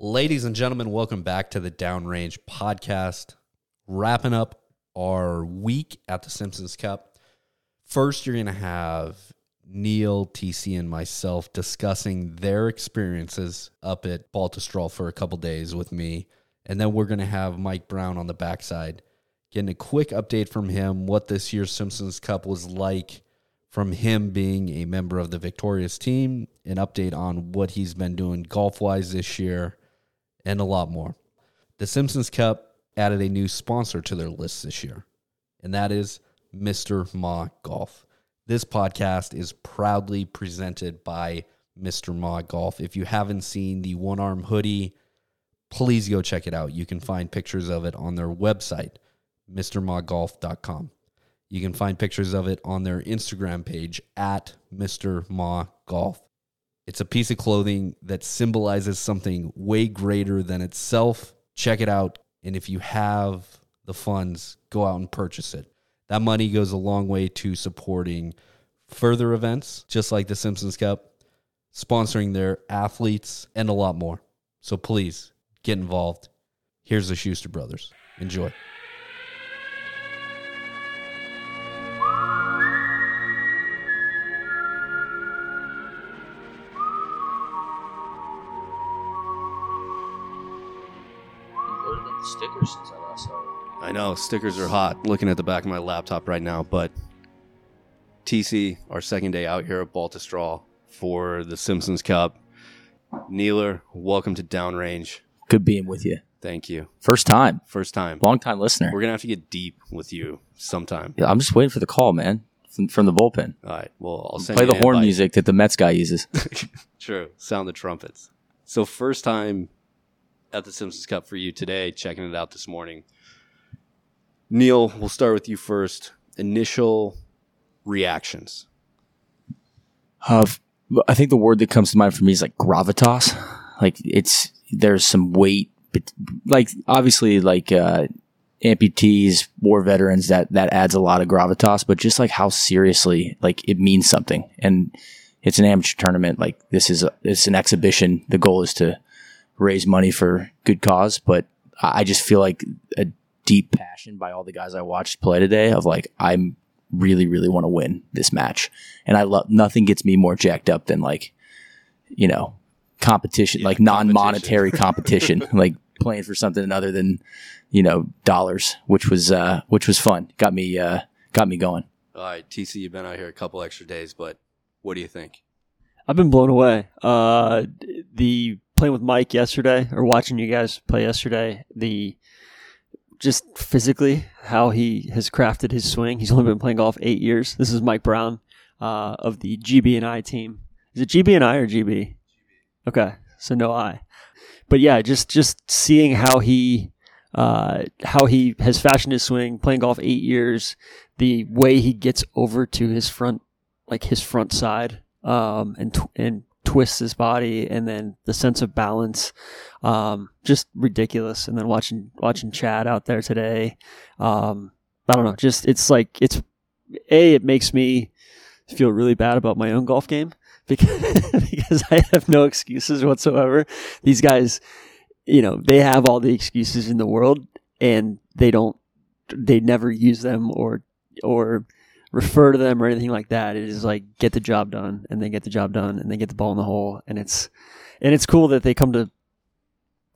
Ladies and gentlemen, welcome back to the Downrange podcast. Wrapping up our week at the Simpsons Cup. First, you're going to have Neil, TC, and myself discussing their experiences up at Baltusrol for a couple days with me. And then we're going to have Mike Brown on the backside, getting a quick update from him what this year's Simpsons Cup was like from him being a member of the victorious team, an update on what he's been doing golf wise this year, and a lot more. The Simpsons Cup added a new sponsor to their list this year, and that is Mr. Ma Golf. This podcast is proudly presented by Mr. Ma Golf. If you haven't seen the one arm hoodie, please go check it out. You can find pictures of it on their website, mrmagolf.com. You can find pictures of it on their Instagram page at Mr. Ma Golf. It's a piece of clothing that symbolizes something way greater than itself. Check it out. And if you have the funds, go out and purchase it. That money goes a long way to supporting further events, just like the Simpsons Cup, sponsoring their athletes, and a lot more. So please get involved. Here's the Schuster Brothers. Enjoy. Know stickers are hot. Looking at the back of my laptop right now, but TC, our second day out here at Baltusrol for the Simpsons Cup. Neeler, welcome to Downrange. Good being with you. Thank you. First time, First time. long time listener. We're gonna have to get deep with you sometime. Yeah, I'm just waiting for the call, man, from, from the bullpen. All right. Well, I'll send Play the horn invite. music that the Mets guy uses. True. Sound the trumpets. So first time at the Simpsons Cup for you today, checking it out this morning. Neil, we'll start with you first. Initial reactions. Uh, I think the word that comes to mind for me is like gravitas. Like it's there's some weight, but like obviously like uh, amputees, war veterans that that adds a lot of gravitas. But just like how seriously like it means something, and it's an amateur tournament. Like this is a, it's an exhibition. The goal is to raise money for good cause, but I just feel like a deep passion by all the guys I watched play today of like I'm really really want to win this match and I love nothing gets me more jacked up than like you know competition Yeah, like non-monetary competition like playing for something other than you know dollars which was uh which was fun got me uh got me going All right, TC, you've been out here a couple extra days, but what do you think? I've been blown away. Uh, the playing with Mike yesterday, or watching you guys play yesterday, the just physically how he has crafted his swing. He's only been playing golf eight years. This is Mike Brown uh, of the GB and I team. Is it GB and I or GB? Okay, so no I. But yeah, just just seeing how he uh, how he has fashioned his swing, playing golf eight years, the way he gets over to his front, like his front side, um, and tw- and twists his body, and then the sense of balance, um, just ridiculous. And then watching watching Chad out there today, um, I don't know, just it's like it's a it makes me feel really bad about my own golf game because because I have no excuses whatsoever. These guys, you know, they have all the excuses in the world, and they don't, they never use them or or refer to them or anything like that. It is like get the job done, and they get the job done, and they get the ball in the hole, and it's and it's cool that they come to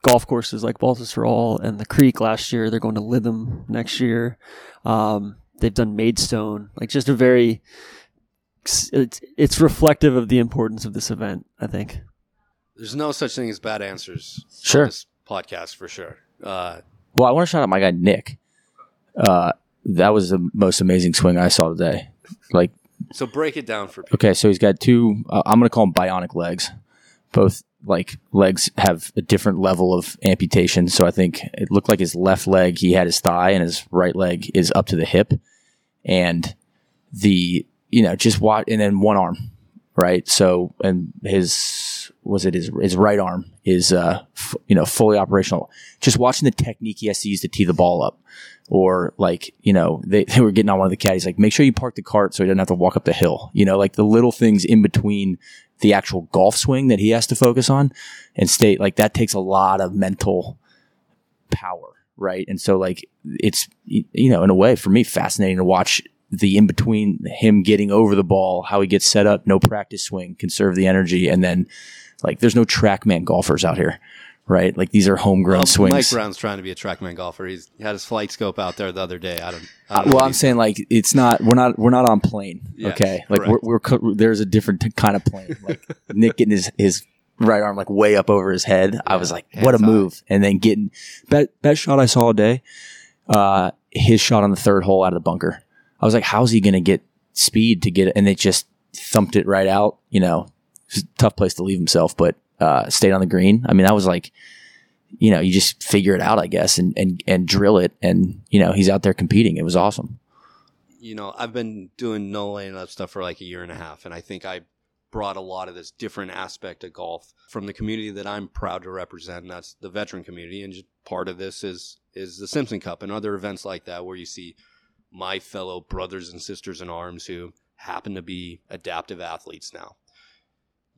golf courses like Baltusrol and the Creek last year. They're going to Lytham next year. Um, they've done Maidstone, like just a very it's it's reflective of the importance of this event. I think. There's no such thing as bad answers. on Sure. this podcast for sure. Uh, well I want to shout out my guy Nick uh that was the most amazing swing I saw today like so break it down for people. Okay, so he's got two. Uh, I'm going to call them bionic legs. Both like legs have a different level of amputation. So I think it looked like his left leg he had his thigh, and his right leg is up to the hip, and the you know just what and then one arm, right? So and his was it his his right arm is uh f- you know fully operational. Just watching the technique he has to use to tee the ball up or like you know they, they were getting on one of the caddies like make sure you park the cart so he doesn't have to walk up the hill you know like the little things in between the actual golf swing that he has to focus on and stay like that takes a lot of mental power, right? And so like it's you know in a way for me fascinating to watch the in between him getting over the ball, how he gets set up, no practice swing, conserve the energy, and then like there's no trackman golfers out here, right? Like these are homegrown Well, swings. Mike Brown's trying to be a trackman golfer. He's he had his flight scope out there the other day. I don't. I Uh, don't know well, I'm saying like it's not we're not we're not on plane. Yes, okay, like we're, we're there's a different t- kind of plane. Like Nick getting his his right arm like way up over his head. I was like, what a high. move! And then getting best best shot I saw all day. Uh, his shot on the third hole out of the bunker. I was like, how's he going to get speed to get it? And it just thumped it right out. You know, tough place to leave himself, but uh, stayed on the green. I mean, that was like you know, you just figure it out, I guess, and, and, and drill it. And, you know, he's out there competing. It was awesome. you know, I've been doing No Laying Up stuff for like a year and a half, and I think I brought a lot of this different aspect of golf from the community that I'm proud to represent. That's the veteran community, and part of this is is the Simpson Cup and other events like that, where you see my fellow brothers and sisters in arms who happen to be adaptive athletes now.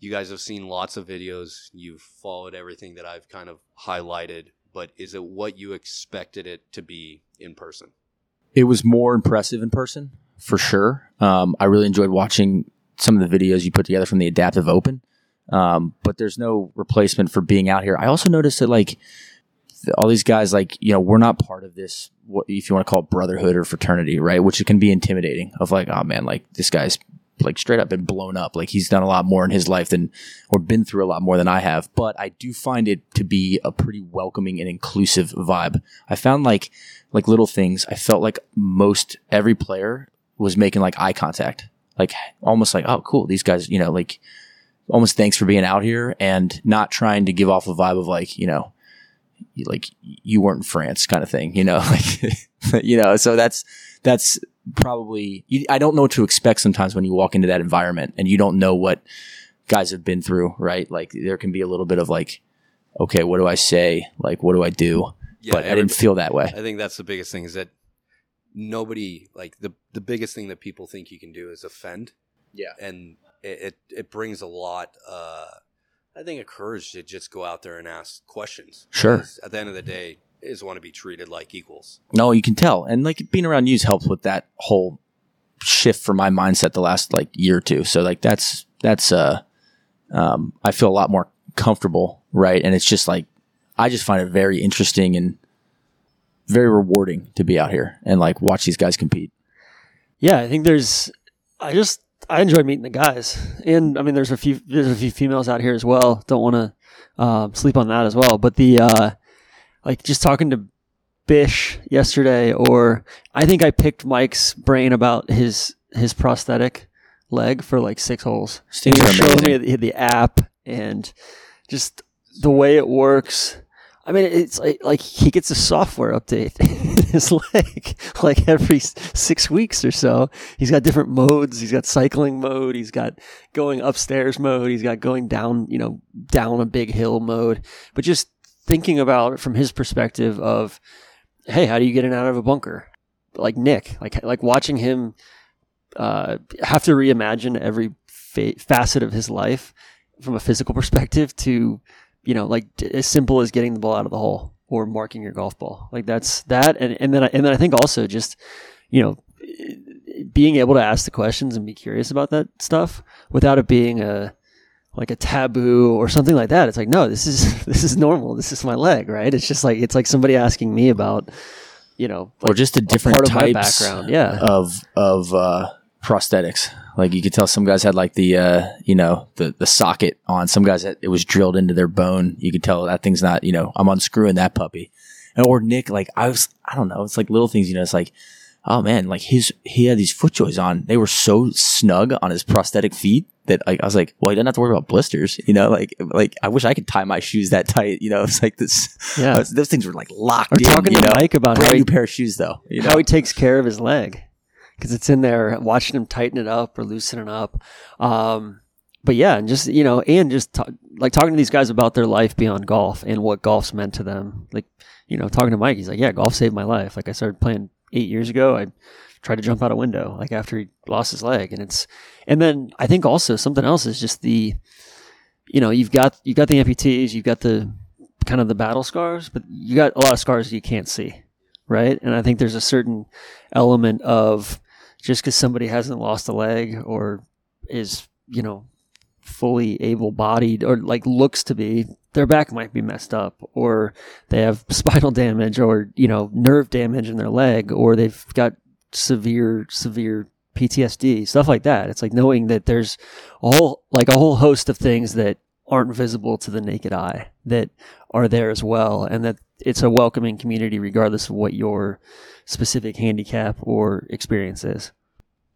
You guys have seen lots of videos. You've followed everything that I've kind of highlighted, but is it what you expected it to be in person? It was more impressive in person, for sure. Um, I really enjoyed watching some of the videos you put together from the Adaptive Open. Um, but there's no replacement for being out here. I also noticed that, like, all these guys, like, you know, we're not part of this, what if you want to call it brotherhood or fraternity, right? Which can be intimidating of like, oh man, like, this guy's like straight up been blown up. Like he's done a lot more in his life than, or been through a lot more than I have. But I do find it to be a pretty welcoming and inclusive vibe. I found like, like little things. I felt like most every player was making like eye contact, like almost like, oh, cool. These guys, you know, like almost thanks for being out here and not trying to give off a vibe of like, you know, like you weren't in France kind of thing, you know, like, you know, so that's, that's probably, you, I don't know what to expect sometimes when you walk into that environment and you don't know what guys have been through, right? Like there can be a little bit of like, okay, what do I say? Like, what do I do? but I didn't feel that way. I think that's the biggest thing is that nobody like the the biggest thing that people think you can do is offend. Yeah. and it it, it brings a lot. Uh, I think of courage to just go out there and ask questions. Sure. At the end of the day, is want to be treated like equals. No, you can tell. And like being around you's helped with that whole shift for my mindset the last like year or two. So like that's that's uh um I feel a lot more comfortable, right? And it's just like I just find it very interesting and very rewarding to be out here and like watch these guys compete. Yeah, I think there's. I just I enjoyed meeting the guys, and I mean, there's a few there's a few females out here as well. Don't want to um, sleep on that as well. But the uh, like just talking to Bish yesterday, or I think I picked Mike's brain about his his prosthetic leg for like six holes. He showing me the, the app and just the way it works. I mean, it's like, like he gets a software update his leg like every six weeks or so. He's got different modes. He's got cycling mode. He's got going upstairs mode. He's got going down, you know, down a big hill mode. But just thinking about it from his perspective of, hey, how do you get in out of a bunker? Like Nick, like like watching him uh, have to reimagine every fa- facet of his life from a physical perspective to you know like t- as simple as getting the ball out of the hole or marking your golf ball. Like that's that and, and then I, and then I think also just you know being able to ask the questions and be curious about that stuff without it being a like a taboo or something like that. It's like no this is this is normal. This is my leg right? It's just like it's like somebody asking me about you know or just a different part of my background, yeah. of of uh, prosthetics. Like you could tell some guys had like the uh, you know the the socket on. Some guys had, it was drilled into their bone. You could tell that thing's not you know I'm unscrewing that puppy. And or Nick like I was I don't know. It's like little things you know. It's like oh man like his he had these foot joys on. They were so snug on his prosthetic feet that like I was like well he doesn't have to worry about blisters. You know like like I wish I could tie my shoes that tight. You know it's like this. Yeah. those things were like locked. Or in, talking you to know? Mike about brand how he- new pair of shoes though. You know? how he takes care of his leg because it's in there watching him tighten it up or loosen it up. Um, but yeah, and just you know, and just ta- like talking to these guys about their life beyond golf and what golf's meant to them. Like you know, talking to Mike, he's like, "Yeah, golf saved my life." Like I started playing eight years ago. I tried to jump out a window like after he lost his leg, and it's and then I think also something else is just the you know, you've got you've got the amputees, you've got the kind of the battle scars, but you got a lot of scars you can't see, right? And I think there's a certain element of just because somebody hasn't lost a leg or is you know fully able-bodied or like looks to be their back might be messed up or they have spinal damage or you know nerve damage in their leg or they've got severe severe PTSD stuff like that. It's like knowing that there's a whole like a whole host of things that aren't visible to the naked eye that are there as well and that it's a welcoming community regardless of what your specific handicap or experience is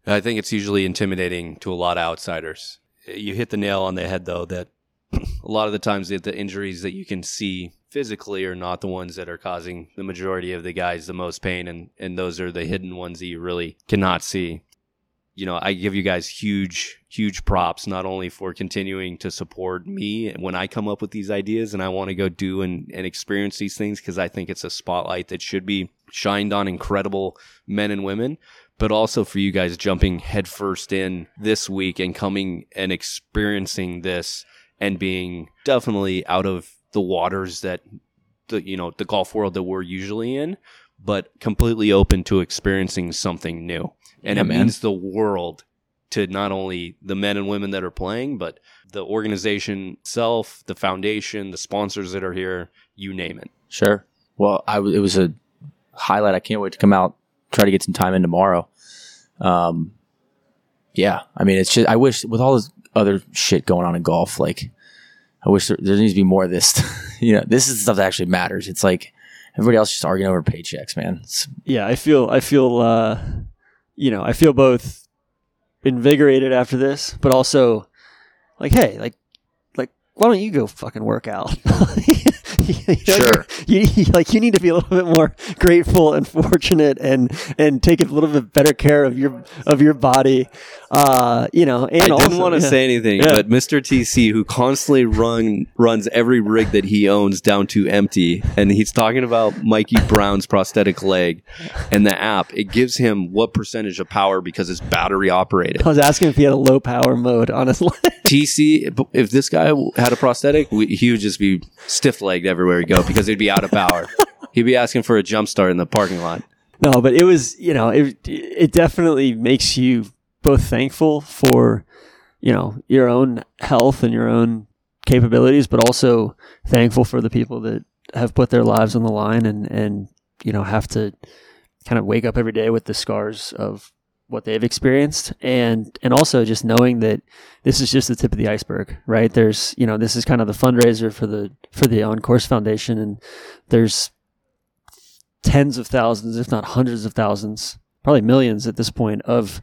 I think it's usually intimidating to a lot of outsiders. You hit the nail on the head, though, that a lot of the times the, injuries that you can see physically are not the ones that are causing the majority of the guys the most pain, and, and those are the hidden ones that you really cannot see. You know, I give you guys huge, huge props, not only for continuing to support me when I come up with these ideas and I want to go do and, and experience these things because I think it's a spotlight that should be shined on incredible men and women, but also for you guys jumping headfirst in this week and coming and experiencing this and being definitely out of the waters that the you know the golf world that we're usually in, but completely open to experiencing something new. And Yeah, it man. means the world to not only the men and women that are playing, but the organization itself, the foundation, the sponsors that are here, you name it. Sure. Well, I w- it was a highlight. I can't wait to come out, try to get some time in tomorrow. Um, yeah. I mean, it's just I wish with all this other shit going on in golf, like I wish there, there needs to be more of this. you know, this is the stuff that actually matters. It's like everybody else just arguing over paychecks, man. It's, yeah i feel i feel uh you know i feel both invigorated after this but also like hey like like why don't you go fucking work out You know, Sure. you, like you need to be a little bit more grateful and fortunate and and take a little bit better care of your of your body uh you know and I also, didn't want to yeah. say anything, Yeah. but Mr. TC, who constantly run runs every rig that he owns down to empty, and he's talking about Mikey Brown's prosthetic leg and the app. It gives him what percentage of power because it's battery operated. I was asking if he had a low power mode on his leg. TC, if this guy had a prosthetic, we, he would just be stiff legged everywhere he go because he'd be out of power. He'd be asking for a jump start in the parking lot. No, but it was, you know, it it definitely makes you both thankful for, you know, your own health and your own capabilities, but also thankful for the people that have put their lives on the line and and you know have to kind of wake up every day with the scars of what they've experienced and and also just knowing that this is just the tip of the iceberg right there's you know this is kind of the fundraiser for the for the on course foundation and there's tens of thousands, if not hundreds of thousands, probably millions at this point of,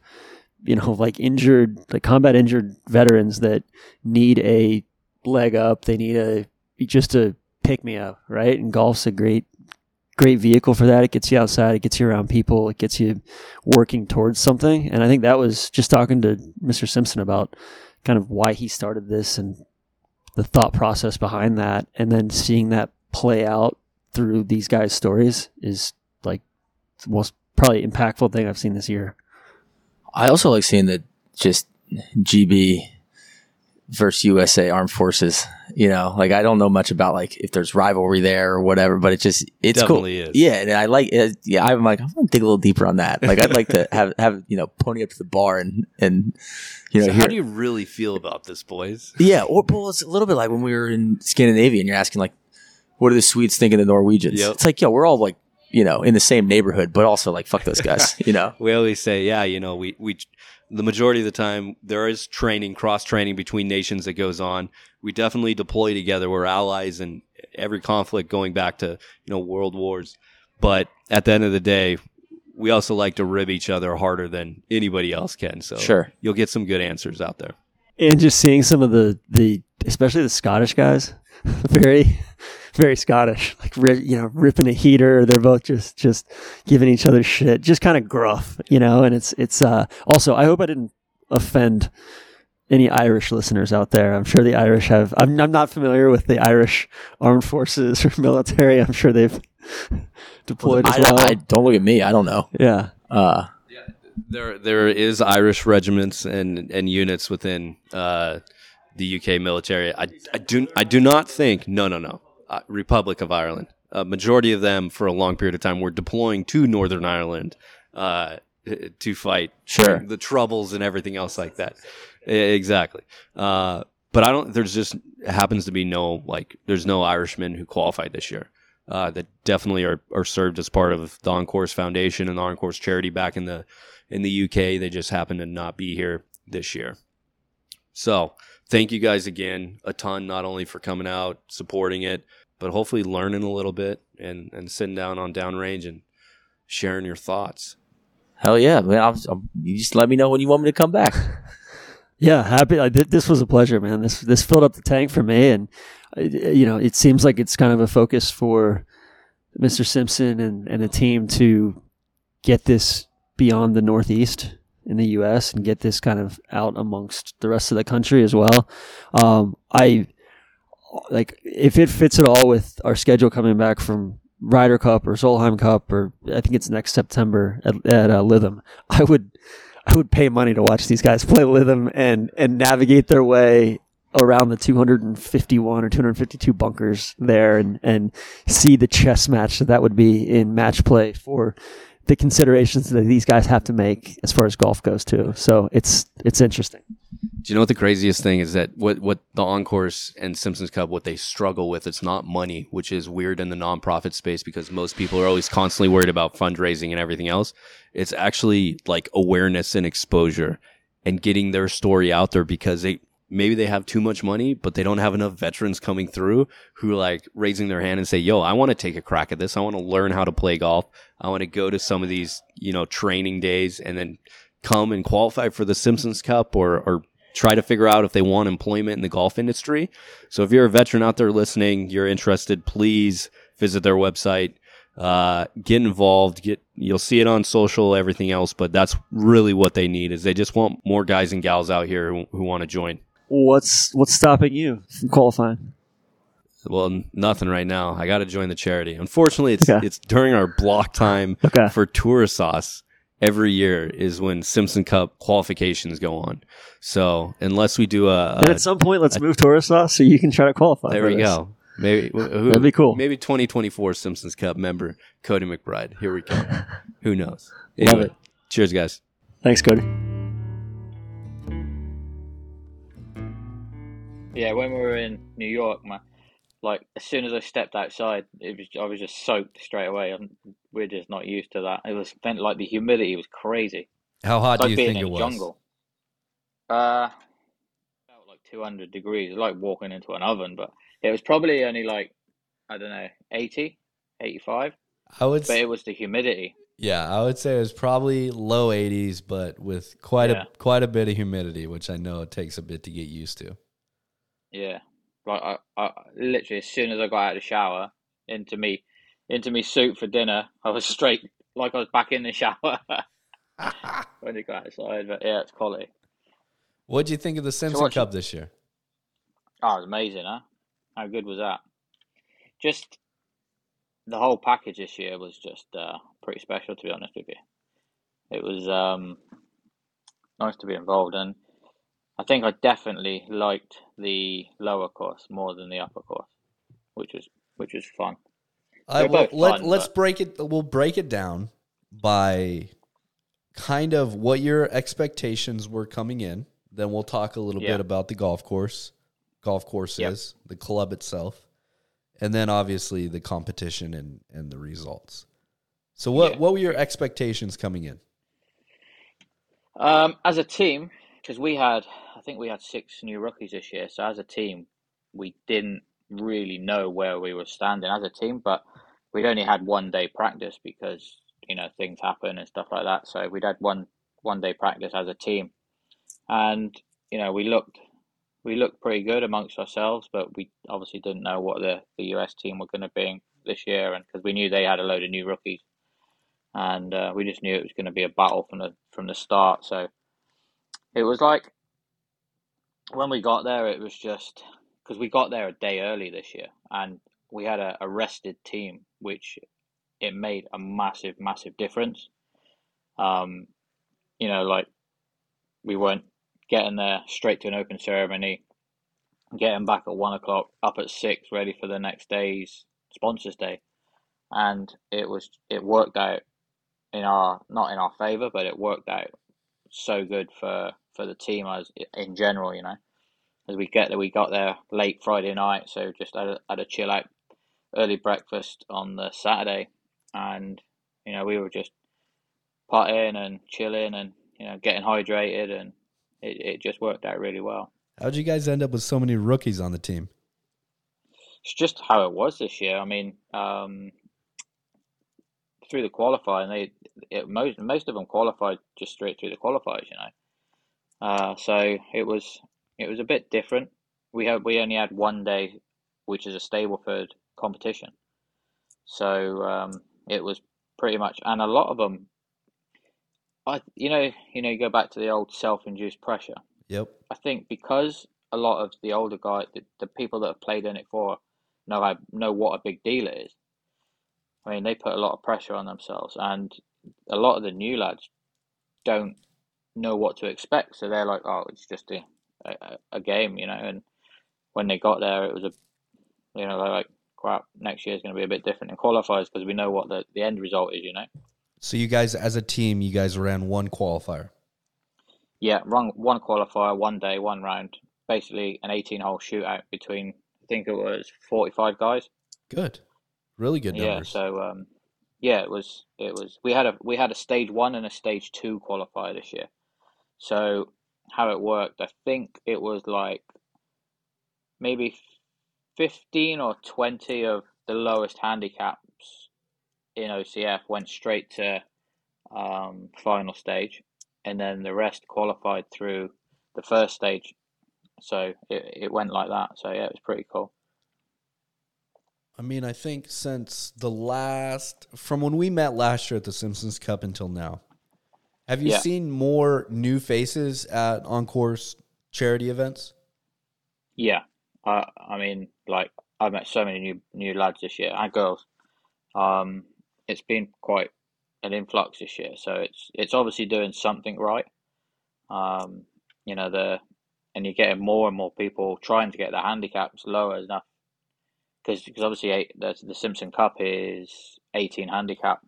you know, like injured, like combat injured veterans that need a leg up. They need a, just to pick me up, right? And golf's a great, great vehicle for that. It gets you outside. It gets you around people. It gets you working towards something. And I think that was just talking to Mr. Simpson about kind of why he started this and the thought process behind that. And then seeing that play out through these guys' stories is like the most probably impactful thing I've seen this year. I also like seeing that just GB versus USA Armed Forces. You know, like I don't know much about like if there's rivalry there or whatever, but it just it's Definitely cool. is. Yeah, and I like it. Yeah, I'm like I'm gonna dig a little deeper on that. Like I'd like to have have you know pony up to the bar and and you know So how do you really feel about this, boys? yeah, or well, it's a little bit like when we were in Scandinavia and you're asking like, what do the Swedes think of the Norwegians? Yep. It's like, yo, we're all like, you know, in the same neighborhood, but also like, fuck those guys, you know? We always say, yeah, you know, we, we, the majority of the time, there is training, cross training between nations that goes on. We definitely deploy together. We're allies in every conflict going back to, you know, world wars. But at the end of the day, we also like to rib each other harder than anybody else can. So Sure. you'll get some good answers out there. And just seeing some of the the especially the Scottish guys, very very Scottish, like ri- you know ripping a heater. They're both just just giving each other shit, just kind of gruff, you know. And it's it's uh also I hope I didn't offend any Irish listeners out there. I'm sure the Irish have. I'm, I'm not familiar with the Irish armed forces or military. I'm sure they've deployed as I, well. I, don't look at me. I don't know. yeah. Uh, There, there is Irish regiments and, and units within uh, the UK military. I, I do I do not think no no no Republic of Ireland. A majority of them for a long period of time were deploying to Northern Ireland uh, to fight Sure. the troubles and everything else like that. Exactly. Uh, but I don't. There's just happens to be no like. There's no Irishmen who qualified this year. Uh, that definitely are, are served as part of the On Course Foundation and the On Course charity back in the in the UK. They just happen to not be here this year. So thank you guys again a ton, not only for coming out, supporting it, but hopefully learning a little bit and, and sitting down on downrange and sharing your thoughts. Hell yeah, man! I'll, I'll, you just let me know when you want me to come back. Yeah, happy. I did, this was a pleasure, man. This this filled up the tank for me, and uh, you know, it seems like it's kind of a focus for Mr. Simpson and and the team to get this beyond the Northeast in the U.S. and get this kind of out amongst the rest of the country as well. Um, I like if it fits at all with our schedule coming back from Ryder Cup or Solheim Cup or I think it's next September at, at uh, Lytham. I would I would pay money to watch these guys play Lytham and and navigate their way around the 251 or 252 bunkers there and and see the chess match that that would be in match play for the considerations that these guys have to make as far as golf goes too. So it's it's interesting. Do you know what the craziest thing is that what what the On Course and Simpsons Cup what they struggle with it's not money, which is weird in the nonprofit space because most people are always constantly worried about fundraising and everything else. It's actually like awareness and exposure and getting their story out there because they maybe they have too much money, but they don't have enough veterans coming through who like raising their hand and say, "Yo, I want to take a crack at this. I want to learn how to play golf. I want to go to some of these, you know, training days and then come and qualify for the Simpsons Cup or or try to figure out if they want employment in the golf industry. So if you're a veteran out there listening, you're interested, please visit their website. Uh, get involved. Get you'll see it on social, everything else. But that's really what they need is they just want more guys and gals out here who, who want to join. What's what's stopping you from qualifying? Well, nothing right now. I got to join the charity. Unfortunately, it's Okay. it's during our block time Okay. for tourist sauce every year is when Simpson Cup qualifications go on. So unless we do a, And at some point, let's move to Orsa so you can try to qualify. there we this. go. Maybe wh- who, That'd be cool. Maybe 2024 Simpsons Cup member Cody McBride. Here we go. who knows? Love it. Cheers, guys. Thanks, Cody. Yeah, when we were in New York, man, like as soon as I stepped outside, it was I was just soaked straight away. i we're just not used to that. It was like the humidity was crazy. How hot It's do like you think in it was? jungle. Uh, felt like 200 degrees. Like walking into an oven, but it was probably only like I don't know 80, 85. I would But say, it was the humidity. yeah, I would say it was probably low 80s, but with quite Yeah. a quite a bit of humidity, which I know it takes a bit to get used to. Yeah, like I, I literally as soon as I got out of the shower into me, into me suit for dinner, I was straight like I was back in the shower when you got outside. But yeah, it's quality. What'd you think of the Simpson what Cup this year? Oh, it was amazing, huh? How good was that? Just the whole package this year was just uh, pretty special, to be honest with you. It was um, nice to be involved, and I think I definitely liked the lower course more than the upper course, which was which was fun. I, both let, fun, let's but- break it. We'll break it down by kind of what your expectations were coming in. Then we'll talk a little Yeah. bit about the golf course, golf courses, the club itself, and then obviously the competition and, and the results. So, what Yeah. what were your expectations coming in? Um, as a team, because we had, think we had six new rookies this year. So as a team, we didn't really know where we were standing as a team, but we'd only had one day practice because you know things happen and stuff like that. So we'd had one one day practice as a team, and you know we looked we looked pretty good amongst ourselves, but we obviously didn't know what the the US team were going to be this year, and because we knew they had a load of new rookies and uh, we just knew it was going to be a battle from the from the start. So it was like when we got there, it was just because we got there a day early this year, and we had a, a rested team, which it made a massive, massive difference. Um, you know, like we weren't getting there straight to an open ceremony. getting back at one o'clock, up at six, ready for the next day's sponsors day, and it was it worked out in our not in our favor, but it worked out so good for for the team as in general, you know. As we get there, we got there late Friday night, so just had a, had a chill out early breakfast on the Saturday, and you know we were just partying and chilling and you know getting hydrated, and it, it just worked out really well. How'd you guys end up with so many rookies on the team? It's just how it was this year. I mean, um, through the qualifying, they it, most most of them qualified just straight through the qualifiers, you know. Uh, so it was it was a bit different. We had we only had one day, which is a Stableford competition, so um, it was pretty much, and a lot of them. I you know you know you go back to the old self-induced pressure. Yep. I think because a lot of the older guys, the, the people that have played in it for, know I know what a big deal it is. I mean, they put a lot of pressure on themselves, and a lot of the new lads don't know what to expect. So they're like, "Oh, it's just a a, a game," you know. And when they got there, it was a, you know, they're like, "Crap, next year is going to be a bit different in qualifiers because we know what the the end result is," you know. So you guys, as a team, you guys ran one qualifier. Yeah, run one qualifier, one day, one round. Basically, an eighteen-hole shootout between I think it was forty-five guys. Good, really good Yeah, so um, yeah, it was it was we had a we had a stage one and a stage two qualifier this year. So how it worked, I think it was like maybe fifteen or twenty of the lowest handicaps in OCF went straight to um, final stage, and then the rest qualified through the first stage. So it, it went like that. So yeah, it was pretty cool. I mean, I think since the last, from when we met last year at the Simpsons Cup until now, have you Yeah. seen more new faces at On Course charity events? Yeah, I I mean, like I met so many new new lads this year and girls. Um, it's been quite an influx this year, so it's it's obviously doing something right. Um, you know the and you're getting more and more people trying to get their handicaps lower enough because because obviously eight, the the Simpson Cup is 18 handicap.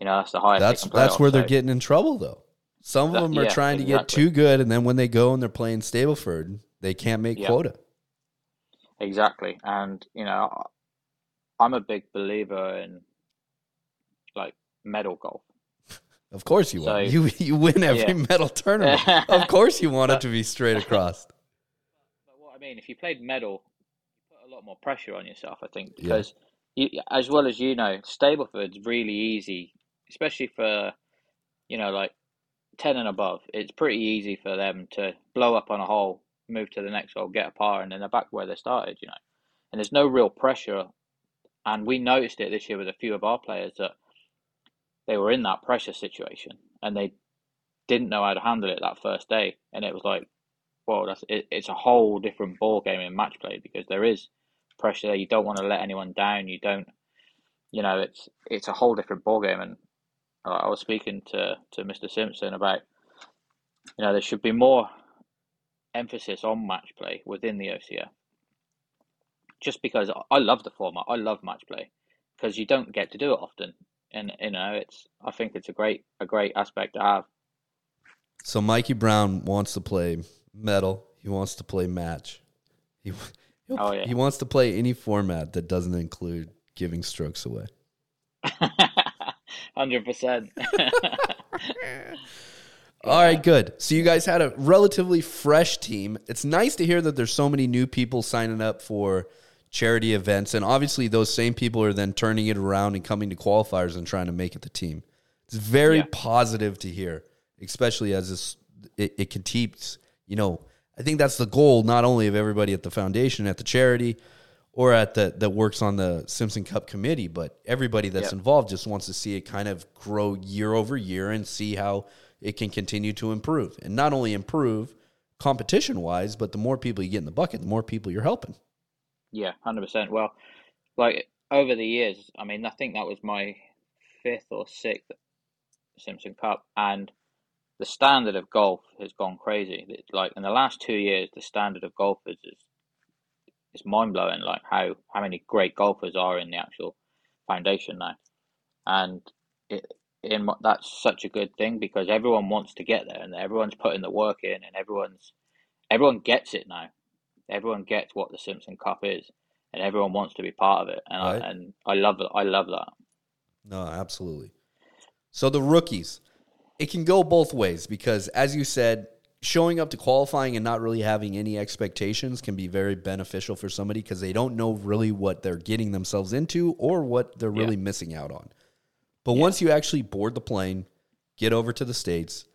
You know that's the highest. That's that's where they're getting in trouble, though. Some of That- them are yeah, trying to get too good, and then when they go and they're playing Stableford, they can't make Yeah. quota. Exactly, and you know, I'm a big believer in like medal golf. Of course you So- are. You you win every Yeah. medal tournament. of course you want it to be straight across. But what I mean, if you played medal, you put a lot more pressure on yourself. I think because you, as well as you know, Stableford's really easy, especially for you know like ten and above. It's pretty easy for them to blow up on a hole, move to the next hole, get a par, and then they're back where they started. You know, and there's no real pressure. And we noticed it this year with a few of our players that they were in that pressure situation and they didn't know how to handle it that first day, and it was like well, that's it, it's a whole different ball game in match play because there is pressure there. You don't want to let anyone down. You don't, you know, it's it's a whole different ball game. And Uh, I was speaking to to Mr. Simpson about, you know, there should be more emphasis on match play within the OCF. Just because I love the format, I love match play because you don't get to do it often, and you know, it's I think it's a great a great aspect to have. So Mikey Brown wants to play medal. He wants to play match. He Oh, yeah. he wants to play any format that doesn't include giving strokes away. Hundred percent. All right, good. So you guys had a relatively fresh team. It's nice to hear that there's so many new people signing up for charity events, and obviously those same people are then turning it around and coming to qualifiers and trying to make it the team. It's very Yeah. positive to hear, especially as this it, it keeps. You know, I think that's the goal not only of everybody at the foundation, at the charity, or at the that works on the Simpson Cup committee, but everybody that's Yeah. involved just wants to see it kind of grow year over year and see how it can continue to improve. And not only improve competition wise, but the more people you get in the bucket, the more people you're helping. Yeah, hundred percent. Well, like over the years, I mean, I think that was my fifth or sixth Simpson Cup, and the standard of golf has gone crazy. Like in the last two years, the standard of golfers has it's mind blowing like how how many great golfers are in the actual foundation now, and it in that's such a good thing because everyone wants to get there and everyone's putting the work in and everyone's everyone gets it now. Everyone gets what the Simpson Cup is, and everyone wants to be part of it. And Right. I, and I love it. I love that. No, absolutely. So the rookies, it can go both ways because, as you said, showing up to qualifying and not really having any expectations can be very beneficial for somebody because they don't know really what they're getting themselves into or what they're really missing out on. But once you actually board the plane, get over to the States,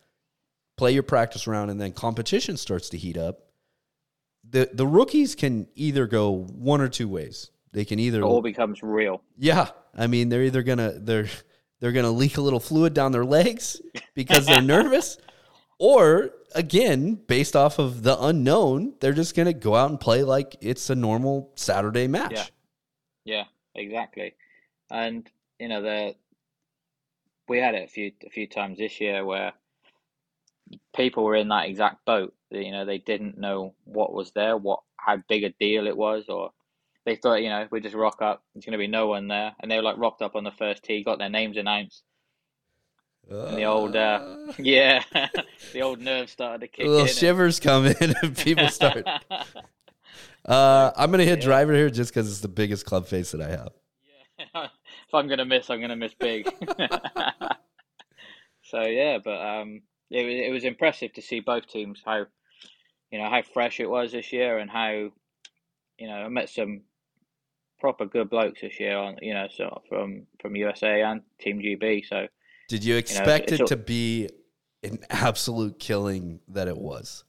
play your practice round, and then competition starts to heat up, the, the rookies can either go one or two ways. They can either It all becomes real. yeah, I mean they're either gonna they're they're gonna leak a little fluid down their legs because they're nervous, or again, based off of the unknown, they're just gonna go out and play like it's a normal Saturday match. Yeah. Yeah, exactly. And you know the we had it a few a few times this year where people were in that exact boat. You know, they didn't know what was there, what how big a deal it was, or they thought, you know, we just rock up. There's going to be no one there, and they were like rocked up on the first tee, got their names announced, and the old uh, yeah, the old nerves started to kick little in. shivers come in and people start. Uh, I'm gonna hit Yeah. driver here just because it's the biggest club face that I have. if I'm gonna miss, I'm gonna miss big. so yeah, but um, it was it was impressive to see both teams how you know how fresh it was this year and how you know I met some proper good blokes this year on you know so from from USA and Team GB. So Did you expect it's it to be an absolute killing that it was?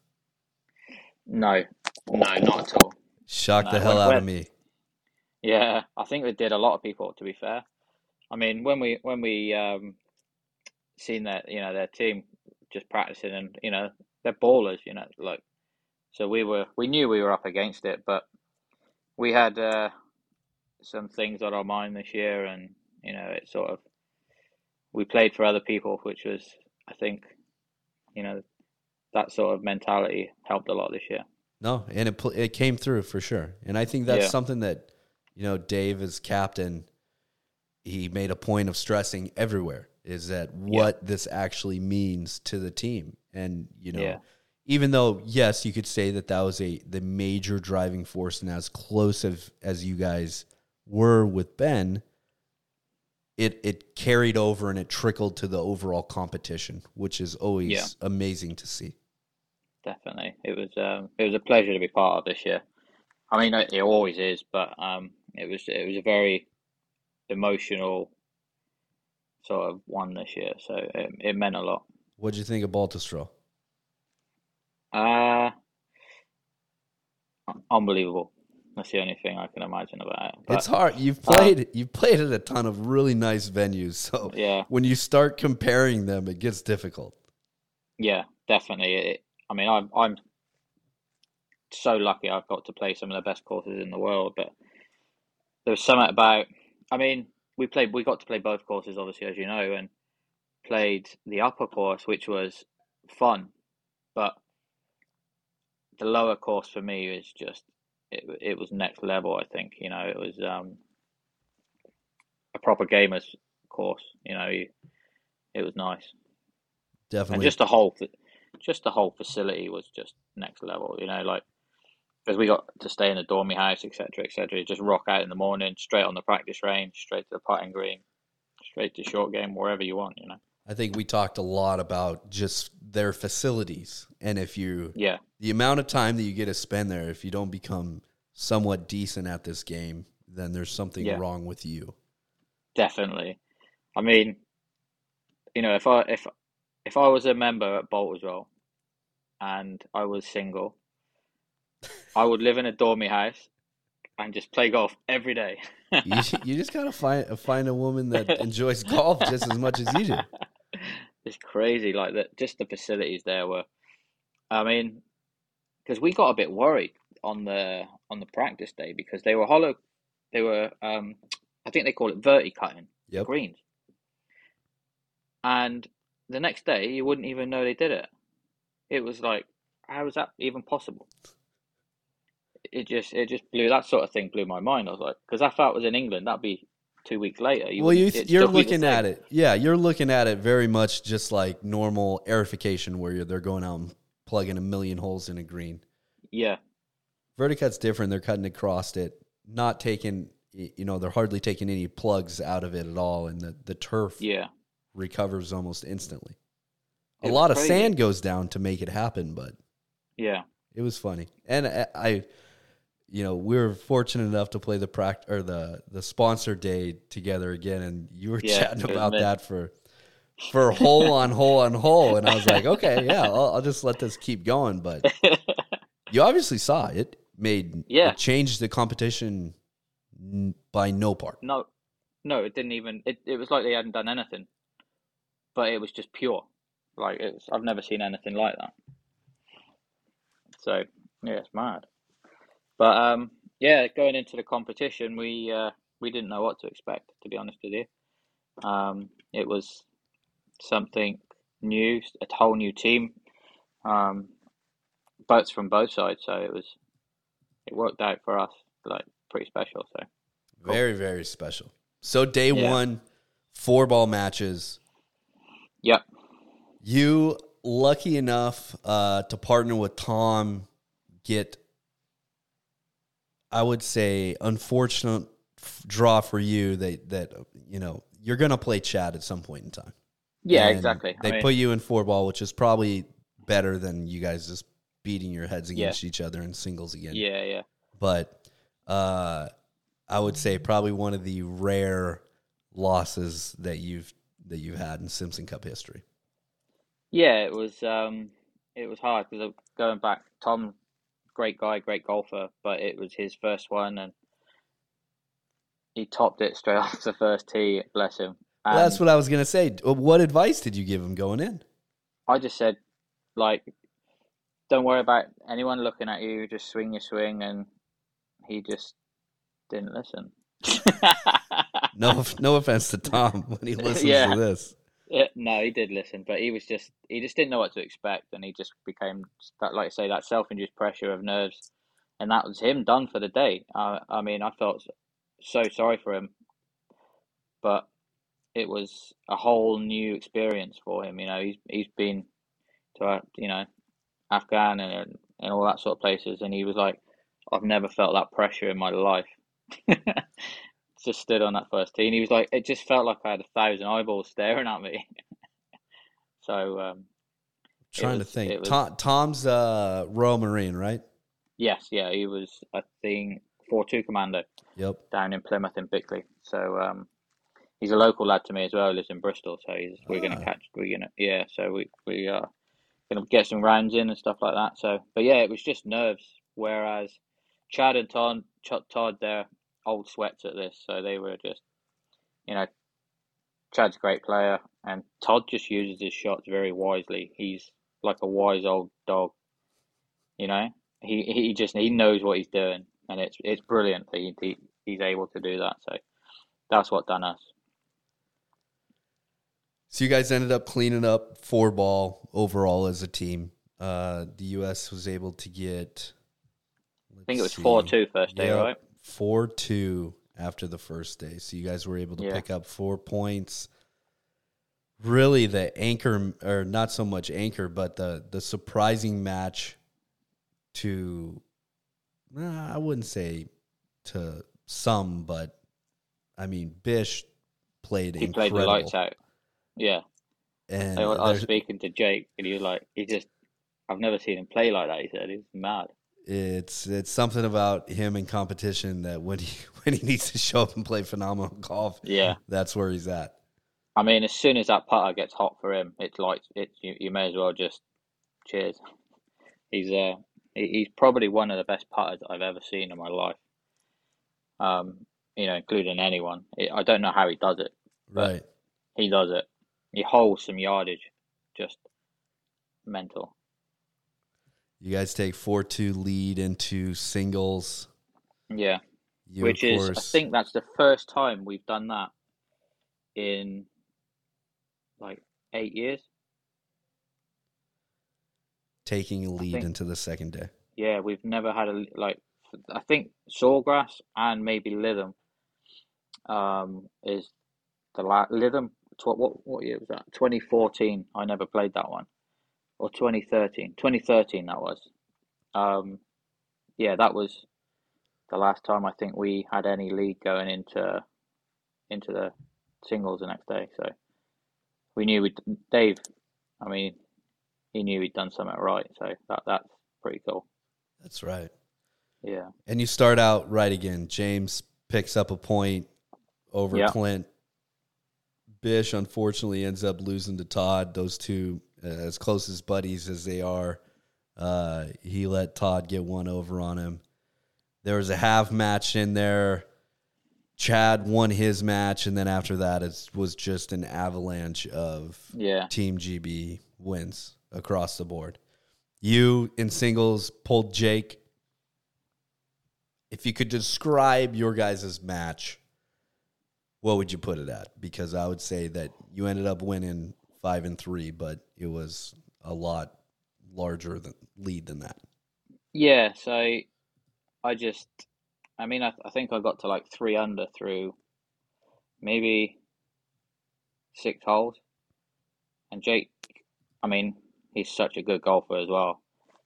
no, no, not at all. Shocked the hell when- out of me. Yeah, I think it did a lot of people. To be fair, I mean when we when we um seen that you know their team just practicing and you know they're ballers, you know like so we were we knew we were up against it, but we had uh, some things on our mind this year, and you know it sort of we played for other people, which was I think you know that sort of mentality helped a lot this year. No, and it it came through for sure. And I think that's Yeah. something that you know Dave as captain he made a point of stressing everywhere is that what this actually means to the team. And you know, Yeah. even though yes, you could say that that was a the major driving force and as close as as you guys were with Ben, it it carried over and it trickled to the overall competition, which is always Yeah. amazing to see. Definitely, it was um, it was a pleasure to be part of this year. I mean, it always is, but um, it was it was a very emotional sort of one this year, so it, it meant a lot. What'd you think of Baltusrol? Uh, unbelievable. That's the only thing I can imagine about it. But, it's hard. You've um, played you've played at a ton of really nice venues, so yeah, when you start comparing them, it gets difficult. yeah, definitely. It, I mean, I'm I'm so lucky I've got to play some of the best courses in the world, but there's something about. I mean, we played. We got to play both courses, obviously, as you know, and played the upper course, which was fun, but the lower course for me is just it. It was next level. I think you know it was um a proper gamers course. You know, you, it was nice. Definitely, and just the whole just the whole facility was just next level you know like because we got to stay in a dormy house etc etc you just rock out in the morning straight on the practice range straight to the putting green straight to short game wherever you want you know I think we talked a lot about just their facilities, and if you yeah the amount of time that you get to spend there, if you don't become somewhat decent at this game, then there's something Yeah. wrong with you. definitely i mean you know if i if if i was a member at Baltusrol and i was single i would live in a dormy house and just play golf every day You, you just gotta find find a woman that enjoys golf just as much as you do. It's crazy, like that. Just the facilities there were. I mean, because we got a bit worried on the on the practice day because they were hollow. They were, um, I think they call it verti cutting Yep. greens. And the next day, you wouldn't even know they did it. It was like, how is that even possible? it just it just blew that sort of thing blew my mind. I was like, because if that was in England, that'd be two weeks later. You well, you, it'd you're still be the looking at it. Yeah, you're looking at it very much just like normal aerification, where you're, they're going out and plugging a million holes in a green. Yeah, Verticut's different. They're cutting across it, not taking. You know, they're hardly taking any plugs out of it at all, and the the turf yeah, recovers almost instantly. A lot of sand goes down to make it happen, but yeah, it was funny. And uh, I, I you know, we were fortunate enough to play the pract or the the sponsor day together again, and you were Yeah, chatting about that for for hole on hole on hole, and I was like, okay, yeah, I'll, I'll just let this keep going. But you obviously saw it made Yeah. it changed the competition by no part. no, no, it didn't even. It it was like they hadn't done anything, but it was just pure. Like it's, I've never seen anything like that. So yeah, it's mad. But um, yeah, going into the competition, we uh, we didn't know what to expect. To be honest with you, um, it was something new, a whole new team, um, boats from both sides. So it was it worked out for us like pretty special. So Cool. Very very special. So day Yeah. one, four ball matches. yep, You lucky enough uh, to partner with Tom, get I would say unfortunate f- draw for you that that you know you're gonna play Chad at some point in time. yeah, And exactly. I They mean, put you in four ball, which is probably better than you guys just beating your heads against each other in singles again. yeah, yeah. But uh, I would say probably one of the rare losses that you've that you've had in Simpson Cup history. Yeah, it was um, it was hard because going back, Tom, great guy, great golfer, but it was his first one, and he topped it straight off the first tee. Bless him. Well, that's what I was gonna say. What advice did you give him going in? I just said, like, don't worry about anyone looking at you. Just swing your swing, and he just didn't listen. No, no offense to Tom when he listens Yeah. to this. Yeah, no, he did listen, but he was just he just didn't know what to expect, and he just became that, like I say, that self-induced pressure of nerves, and that was him done for the day. Uh, I mean, I felt so sorry for him, but it was a whole new experience for him. You know, he's he's been to uh, you know Afghan and and all that sort of places, and he was like, I've never felt that pressure in my life. just stood on that first tee, and he was like, it just felt like I had a thousand eyeballs staring at me. so um, Trying was- to think. was- Tom, Tom's uh, Royal Marine, right? yes, yeah, he was I think four two commander. Yep. down in Plymouth in Bickleigh. So um, he's a local lad to me as well. He lives in Bristol, so he's we're Ah. gonna catch we're gonna yeah. So we we are gonna get some rounds in and stuff like that. So but yeah, it was just nerves. Whereas Chad and Todd, Todd, they're old sweats at this, so they were just you know. Chad's a great player, and Todd just uses his shots very wisely. He's like a wise old dog, you know. He he just he knows what he's doing, and it's it's brilliant that he, he he's able to do that. So that's what done us. So you guys ended up cleaning up four ball overall as a team. Uh, the U.S. was able to get. I think it was four two first day, right? Four two after the first day. So you guys were able to Yeah. pick up four points. Really, the anchor, or not so much anchor, but the the surprising match to, I wouldn't say to some, but I mean, Bish played He played the lights out. Yeah, And I, I was speaking to Jake, and he was like, he just, I've never seen him play like that. He said he's mad. It's it's something about him in competition that when he when he needs to show up and play phenomenal golf, Yeah, that's where he's at. I mean, as soon as that putter gets hot for him, it's like it. You, you may as well just cheers. He's uh, he's probably one of the best putters I've ever seen in my life. Um, you know, including anyone. It, I don't know how he does it. Right. He does it. He holds some yardage, just mental. You guys take four two lead into singles. Yeah, You which is I think that's the first time we've done that in like eight years. taking a lead think- into the second day. Yeah, we've never had a like I think Sawgrass and maybe Lytham um, is the la- Lytham. Tw- what what year was that? Twenty fourteen. I never played that one, or 2013. 2013 that was. Um, yeah, that was the last time I think we had any league going into into the singles the next day. So we knew we Dave. I mean, he knew he'd done something right. So that that's pretty cool. That's right. Yeah. And you start out right again. James picks up a point over Yeah. Clint. Bish unfortunately ends up losing to Todd. Those two, as close as buddies as they are, uh, he let Todd get one over on him. There was a half match in there. Chad won his match, and then after that, it was just an avalanche of Yeah. Team GB wins across the board. You in singles pulled Jake. If you could describe your guys' match, what would you put it at? Because I would say that you ended up winning five and three, but it was a lot larger than lead than that. Yeah, so I just, I mean, I, I think I got to like three under through maybe six holes. And Jake, I mean, he's such a good golfer as well.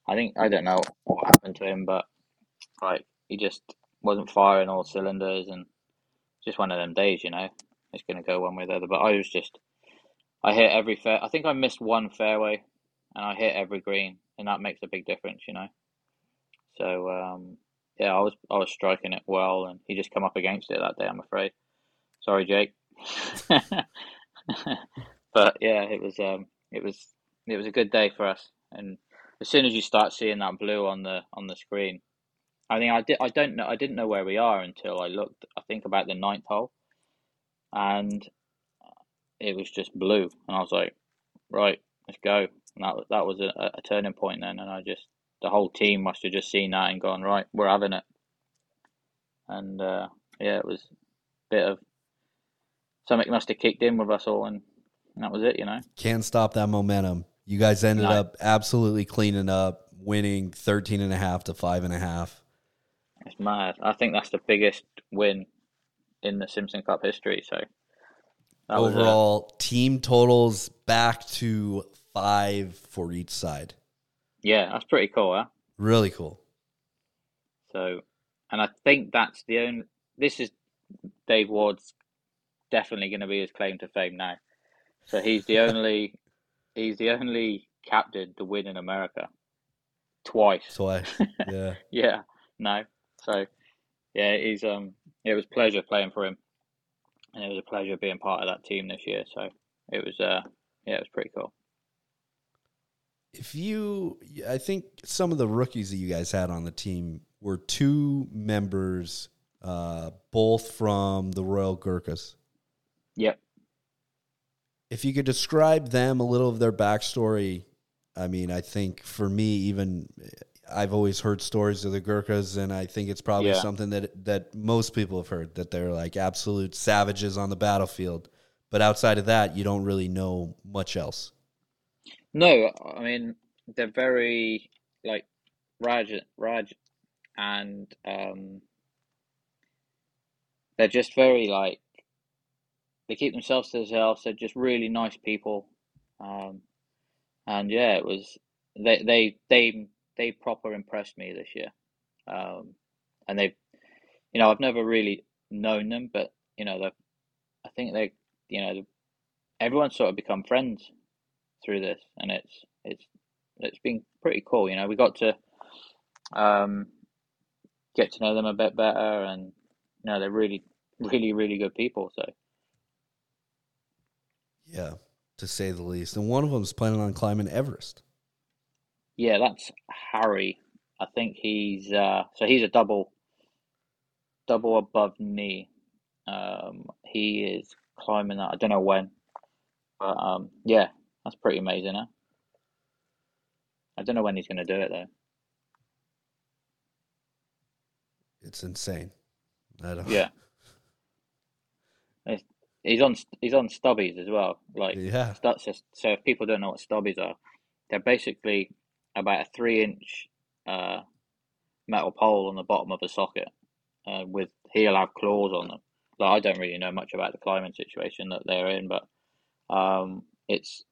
I think, I don't know what happened to him, but like, he just wasn't firing all cylinders and just one of them days, you know, it's going to go one way or the other. But I was just, I hit every fair, I think I missed one fairway and I hit every green, and that makes a big difference, you know. So um, yeah, I was I was striking it well, and he just come up against it that day. I'm afraid. Sorry, Jake. but yeah, it was um, it was it was a good day for us. And as soon as you start seeing that blue on the on the screen, I think I did I don't know I didn't know where we are until I looked. I think about the ninth hole, and it was just blue, and I was like, right, let's go. And that was- that was a, a turning point then, and I just the whole team must have just seen that and gone right, we're having it. And uh, yeah, it was a bit of something must have kicked in with us all, and that was it, you know. Can't stop that momentum. You guys ended No. up absolutely cleaning up, winning 13 and a half to five and a half. It's mad. I think that's the biggest win in the Simpson Cup history. So that uh, Overall, team totals back to five for each side. yeah, that's pretty cool, huh? Really cool. So, and I think that's the only. This is Dave Ward's definitely going to be his claim to fame now. So he's the only, he's the only captain to win in America twice. Twice. Yeah. Yeah, no. So, yeah, he's um, it was a pleasure playing for him, and it was a pleasure being part of that team this year. So it was uh, yeah, it was pretty cool. if you i think some of the rookies that you guys had on the team were two members uh, both from the royal gurkhas Yep. if you could describe them a little of their backstory i mean i think for me even i've always heard stories of the gurkhas and i think it's probably Yeah. something that that most people have heard that they're like absolute savages on the battlefield but outside of that you don't really know much else No, I mean they're very like Raj, Raj, and um, they're just very like they keep themselves to themselves. They're just really nice people, um, and yeah, it was they they they they proper impressed me this year, um, and they've, you know, I've never really known them, but you know, I think they, you know, everyone's sort of become friends through this, and it's it's it's been pretty cool. You know, we got to um, get to know them a bit better, and you know, they're really, really, really good people. So yeah to say the least and one of them is planning on climbing everest yeah, that's Harry. I think he's uh, so he's a double, double above knee. Um, he is climbing that. I don't know when, but um, yeah, that's pretty amazing. Huh? I don't know when he's going to do it though. it's insane I don't, Yeah. It's- He's on he's on stubbies as well. Like yeah that's just so if people don't know what stubbies are, they're basically about a three inch uh metal pole on the bottom of a socket, uh, with he'll have claws on them. Like I don't really know much about the climbing situation that they're in, but um, it's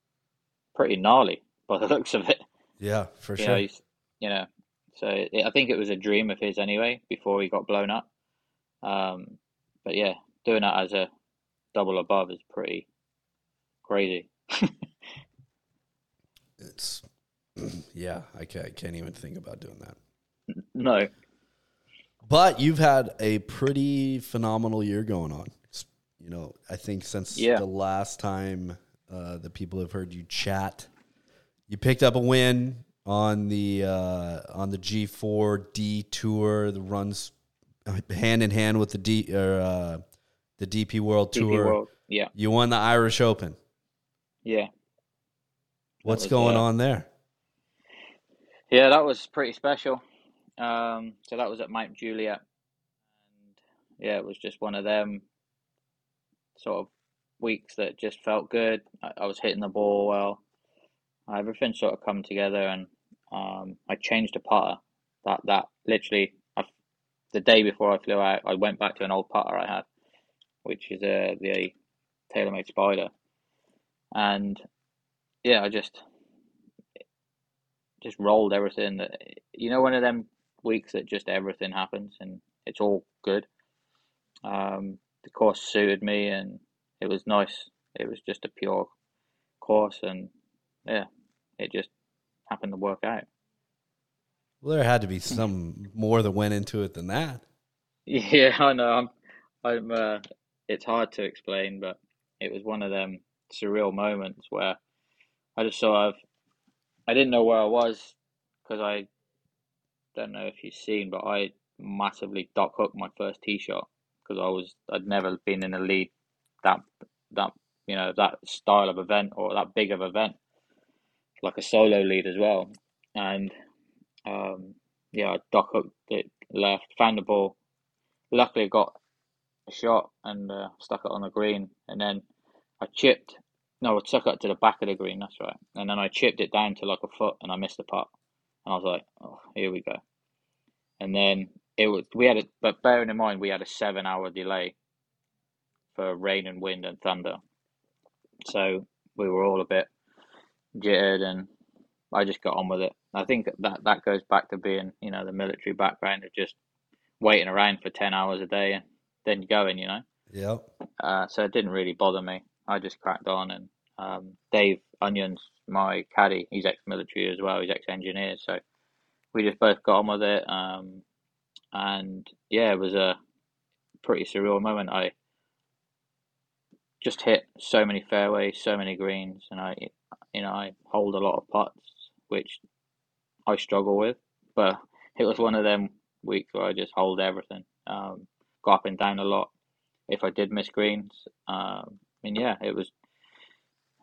pretty gnarly by the looks of it. Yeah, for You sure. know, you know, so it, I think it was a dream of his anyway before he got blown up. Um, but yeah, doing that as a double above is pretty crazy. It's yeah, I can't, I can't even think about doing that. no, But you've had a pretty phenomenal year going on. You know, I think since Yeah. the last time uh, the people have heard you chat, you picked up a win on the uh, on the G4 D Tour. The runs hand in hand with the D or uh, the DP World DP Tour. World, yeah, You won the Irish Open. yeah. What's was, going uh, on there? Yeah, that was pretty special. Um, so that was at Mount Juliet, and yeah, it was just one of them sort of weeks that just felt good. I, I was hitting the ball well. Everything sort of come together, and um, I changed a putter. That that literally, I, the day before I flew out, I went back to an old putter I had, which is a the TaylorMade Spider, and yeah, I just just rolled everything that you know one of them weeks that just everything happens and it's all good? Um the course suited me and it was nice. It was just a pure course and yeah it just happened to work out. Well, there had to be some more that went into it than that. yeah i know. I'm i'm uh it's hard to explain but it was one of them surreal moments where i just sort of i didn't know where i was because i don't know if you've seen, but I massively dock hooked my first tee shot because I was I'd never been in a lead that that you know that style of event or that big of event, like a solo lead as well, and um, yeah, I hooked it left, found the ball. Luckily, I got a shot and uh, stuck it on the green, and then I chipped. No, I stuck it to the back of the green. That's right, and then I chipped it down to like a foot, and I missed the putt. And I was like, oh, here we go. And then it was, we had it, but bearing in mind, we had a seven hour delay for rain and wind and thunder. So we were all a bit jittered and I just got on with it. I think that, that goes back to being, you know, the military background of just waiting around for 10 hours a day and then going, you know. Yep. Uh, so it didn't really bother me. I just cracked on, and um, Dave Onions, my caddy, he's ex-military as well. He's ex-engineer, so we just both got on with it. Um, and yeah, it was a pretty surreal moment. I just hit so many fairways, so many greens, and I, you know, I hold a lot of putts, which I struggle with. But it was one of them weeks where I just hold everything. Um, up and down a lot. If I did miss greens, um, and yeah, it was.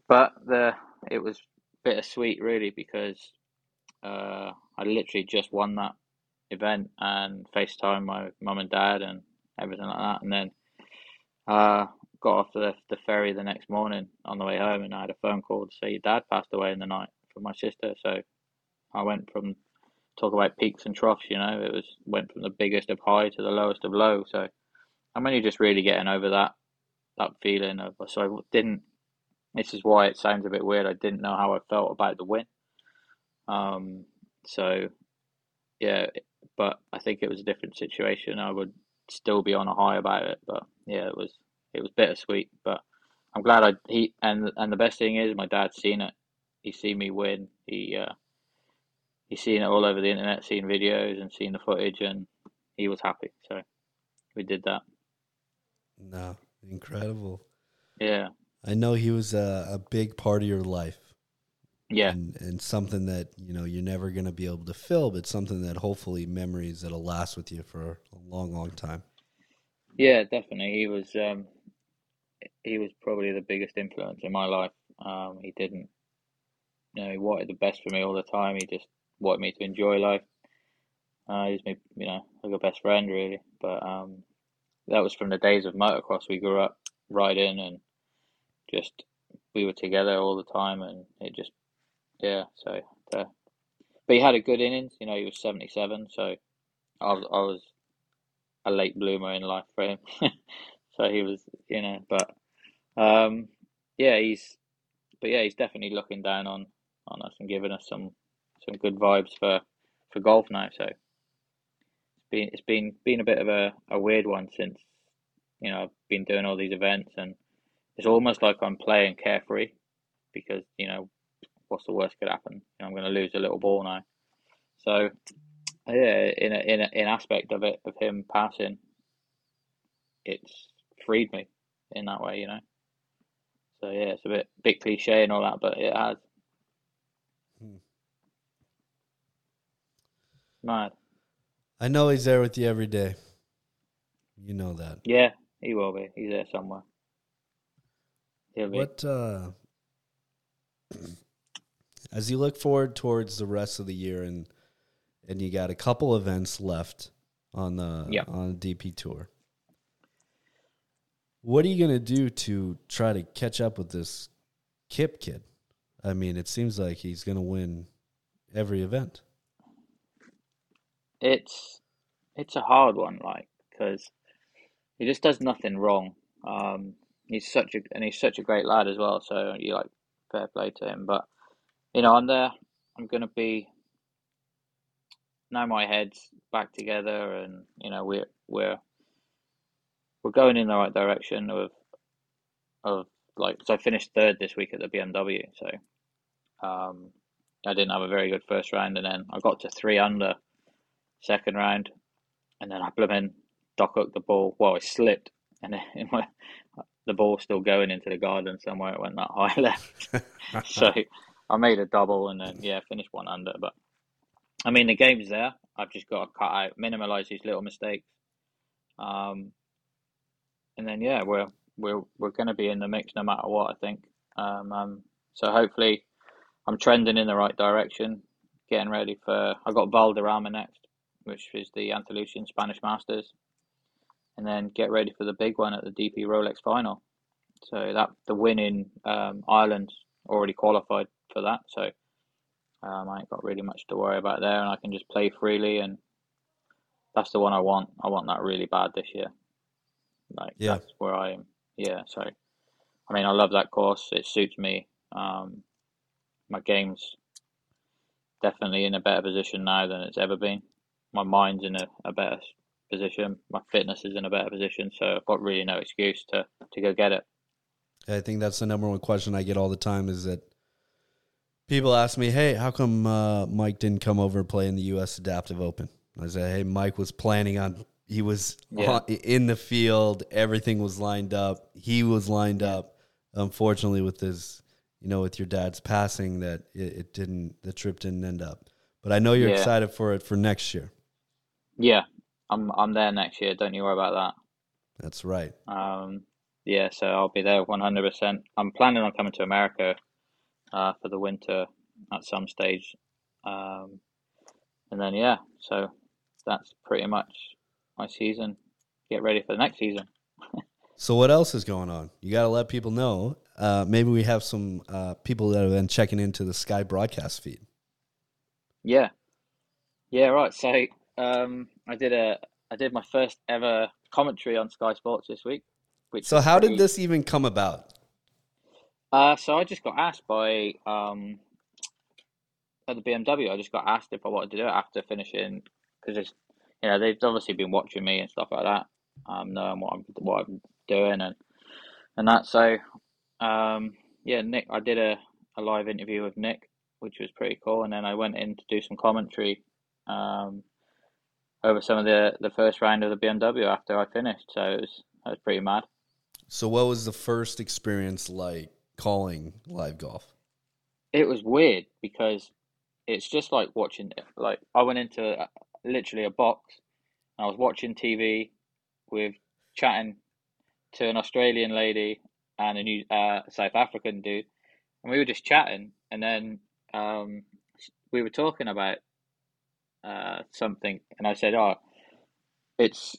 But the it was bittersweet really because uh, I literally just won that event and FaceTime my mum and dad and everything like that, and then uh, got off the the ferry the next morning on the way home, and I had a phone call to say your dad passed away in the night from my sister. So I went from talk about peaks and troughs, you know, it was went from the biggest of high to the lowest of low. So I'm only just really getting over that that feeling of so I didn't. This is why it sounds a bit weird. I didn't know how I felt about the win. Um. So yeah, but I think it was a different situation. I would still be on a high about it, but yeah, it was it was bittersweet. But I'm glad I he and and the best thing is my dad's seen it. He's seen me win. He uh, he's seen it all over the internet, seen videos and seen the footage, and he was happy. So we did that. No, incredible. Yeah, I know he was a, a big part of your life. yeah, and, and something that you know you're never going to be able to fill, but something that hopefully memories that'll last with you for a long, long time. yeah. Definitely, he was. Um, he was probably the biggest influence in my life. Um, he didn't, you know, he wanted the best for me all the time. He just wanted me to enjoy life. Uh, he's my, you know, like a best friend really. But um, that was from the days of motocross. We grew up riding and just we were together all the time, and it just, yeah. So, uh, but he had a good innings. You know, he was seventy seven, so I was, I was a late bloomer in life for him, so he was, you know. But um, yeah, he's, but yeah, he's definitely looking down on on us and giving us some some good vibes for for golf now. So been it's been been a bit of a, a weird one since you know I've been doing all these events and it's almost like I'm playing carefree because you know what's the worst could happen? You know, I'm going to lose a little ball now. So yeah, in a, in a, in aspect of it of him passing, it's freed me in that way, you know. So yeah, it's a bit bit cliche and all that, but it has. Hmm. Mad. I know he's there with you every day. You know that. Yeah, he will be. He's there somewhere. He'll be. What uh as you look forward towards the rest of the year and and you got a couple events left on the Yeah. on the DP tour. What are you gonna do to try to catch up with this Kipp kid? I mean, it seems like he's gonna win every event. It's it's a hard one, like because he just does nothing wrong. Um, he's such a and he's such a great lad as well. So you like fair play to him. But you know, I'm there. I'm gonna be now. My head's back together, and you know we're we're we're going in the right direction of of like. So I finished third this week at the BMW. So um, I didn't have a very good first round, and then I got to three under second round, and then I blooming dock up the ball. Well, it slipped, and it went, the ball still going into the garden somewhere. It went that high left, so I made a double, and then yeah, finished one under. But I mean, the game's there. I've just got to cut out, minimize these little mistakes, um, and then yeah, we're we're we're going to be in the mix no matter what. I think. Um, um, so hopefully, I'm trending in the right direction. Getting ready for. I got Valderrama next which is the Andalusian Spanish Masters, and then get ready for the big one at the DP Rolex Final. So that the win in um, Ireland already qualified for that, so um, I ain't got really much to worry about there, and I can just play freely, and that's the one I want. I want that really bad this year. Like Yeah. that's where I am. Yeah, so I mean, I love that course. It suits me. Um, my game's definitely in a better position now than it's ever been my mind's in a, a better position. My fitness is in a better position, so I've got really no excuse to, to go get it. I think that's the number one question I get all the time is that people ask me, "Hey, how come uh, Mike didn't come over and play in the U.S. Adaptive Open?" I say, "Hey, Mike was planning on. He was Yeah. on- in the field. Everything was lined up. He was lined up. Unfortunately, with his, you know, with your dad's passing, that it, it didn't. The trip didn't end up. But I know you're Yeah. excited for it for next year. Yeah, I'm I'm there next year. Don't you worry about that. That's right. Um, yeah, so I'll be there 100%. I'm planning on coming to America uh, for the winter at some stage, um, and then yeah, so that's pretty much my season. Get ready for the next season. So what else is going on? You got to let people know. Uh, maybe we have some uh, people that have been checking into the Sky broadcast feed. Yeah, yeah, right. So um, I did a I did my first ever commentary on Sky Sports this week. Which So how did this even come about? Uh, so I just got asked by um at the BMW. I just got asked if I wanted to do it after finishing because you know they've obviously been watching me and stuff like that, um, knowing what I'm what I'm doing and and that. So um, yeah, Nick, I did a, a live interview with Nick, which was pretty cool, and then I went in to do some commentary um over some of the the first round of the BMW after I finished. So it was that was pretty mad. So what was the first experience like calling live golf? It was weird because it's just like watching like I went into literally a box and I was watching TV with chatting to an Australian lady and a New uh, South African dude and we were just chatting and then um, we were talking about uh, something and I said oh it's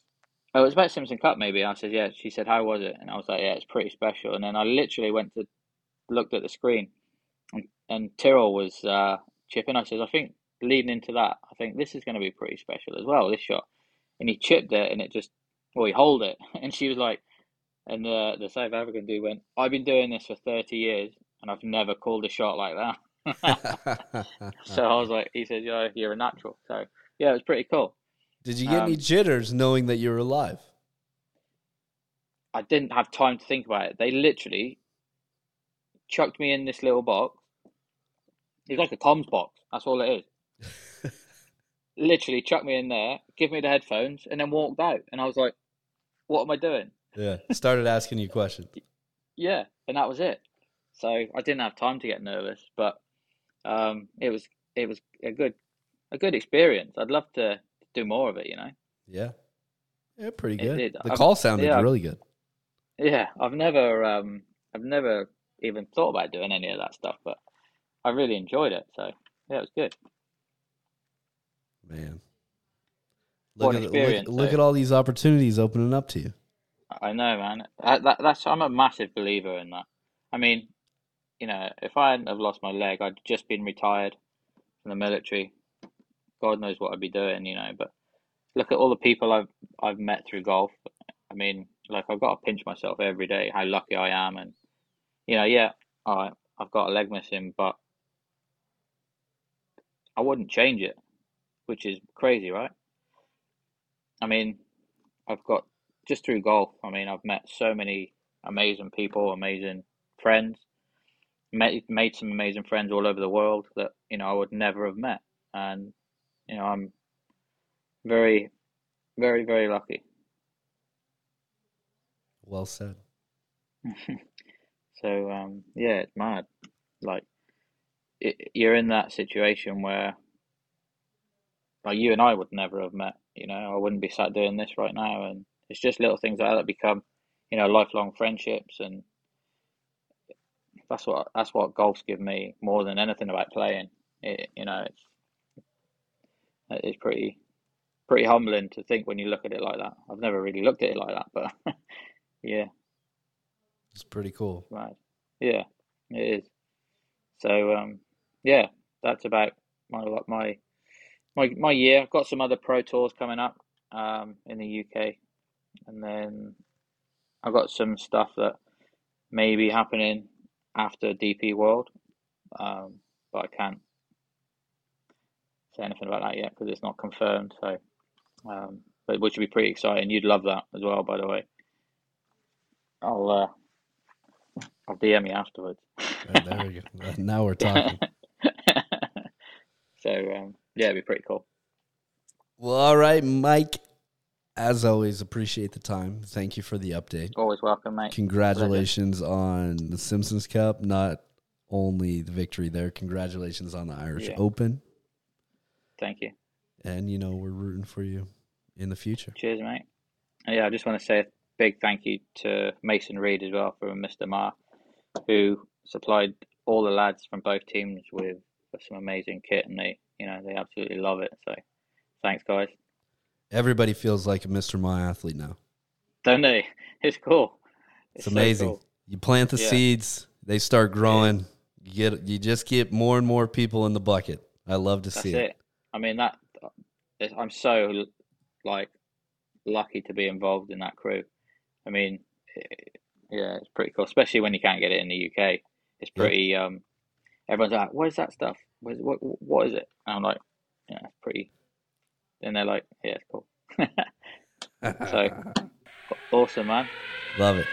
oh it was about Simpson Cup maybe and I said yeah she said how was it and I was like yeah it's pretty special and then I literally went to looked at the screen and, and Tyrrell was uh, chipping. I said, I think leading into that, I think this is going to be pretty special as well. This shot, and he chipped it, and it just, well, he hold it, and she was like, and the the South African dude went, "I've been doing this for thirty years, and I've never called a shot like that." So I was like, he said, "Yeah, you're a natural." So yeah, it was pretty cool. Did you get any Um, jitters knowing that you were alive? I didn't have time to think about it. They literally chucked me in this little box. It was like a comms box. That's all it is. literally chucked me in there, give me the headphones, and then walked out. And I was like, "What am I doing?" Yeah. Started asking you questions. Yeah, and that was it. So I didn't have time to get nervous, but um, it was it was a good a good experience. I'd love to do more of it. You know. Yeah. Yeah, pretty It good. The I'm- call sounded yeah. really good. Yeah, I've never um I've never even thought about doing any of that stuff, but I really enjoyed it. So yeah, it was good. Man. What Look at, experience, look, look eh? at all these opportunities opening up to you. I know, man. That, that's I'm a massive believer in that. I mean, you know, if I hadn't have lost my leg, I'd just been retired from the military. God knows what I'd be doing, you know. But look at all the people I've I've met through golf. I mean, like I've got to pinch myself every day how lucky I am, and you know, yeah, right, I've got a leg missing, but I wouldn't change it, which is crazy, right? I mean, I've got just through golf. I mean, I've met so many amazing people, amazing friends, met made some amazing friends all over the world that you know I would never have met, and you know I'm very, very, very lucky. Well said. So um, yeah, it's mad. Like it, you're in that situation where, like you and I would never have met. You know, I wouldn't be sat doing this right now, and it's just little things like that that become, you know, lifelong friendships, and that's what that's what golf's given me more than anything about playing. It, you know, it's it's pretty pretty humbling to think when you look at it like that. I've never really looked at it like that, but yeah. It's pretty cool. Right. Yeah, it is. So um, yeah, that's about my my my my year. I've got some other pro tours coming up um, in the UK, and then I've got some stuff that may be happening after DP World, um, but I can't say anything about that yet because it's not confirmed. So, um, but which would be pretty exciting. You'd love that as well, by the way. I'll uh, I'll DM you afterwards. Right, there we go. Now we're talking. so um, yeah, it'd be pretty cool. Well, all right, Mike. As always, appreciate the time. Thank you for the update. Always welcome, mate. Congratulations on the Simpsons Cup. Not only the victory there, congratulations on the Irish Yeah. Open. Thank you. And, you know, we're rooting for you in the future. Cheers, mate. And yeah, I just want to say a big thank you to Mason Reed as well from Mr. Mar, who supplied all the lads from both teams with some amazing kit, and they, you know, they absolutely love it. So, thanks, guys. Everybody feels like a Mr. My athlete now. Don't they? It's cool. It's, so amazing. cool. You plant the Yeah. seeds, they start growing. You get you just get more and more people in the bucket. I love to That's see it. it. I mean that. I'm so like lucky to be involved in that crew. I mean, it- yeah, it's pretty cool, especially when you can't get it in the UK. It's Yeah. pretty. Um, everyone's like, "What is that stuff? What is, what, what is it?" And I'm like, "Yeah, it's pretty." And they're like, "Yeah, it's cool." So awesome, man. Love it.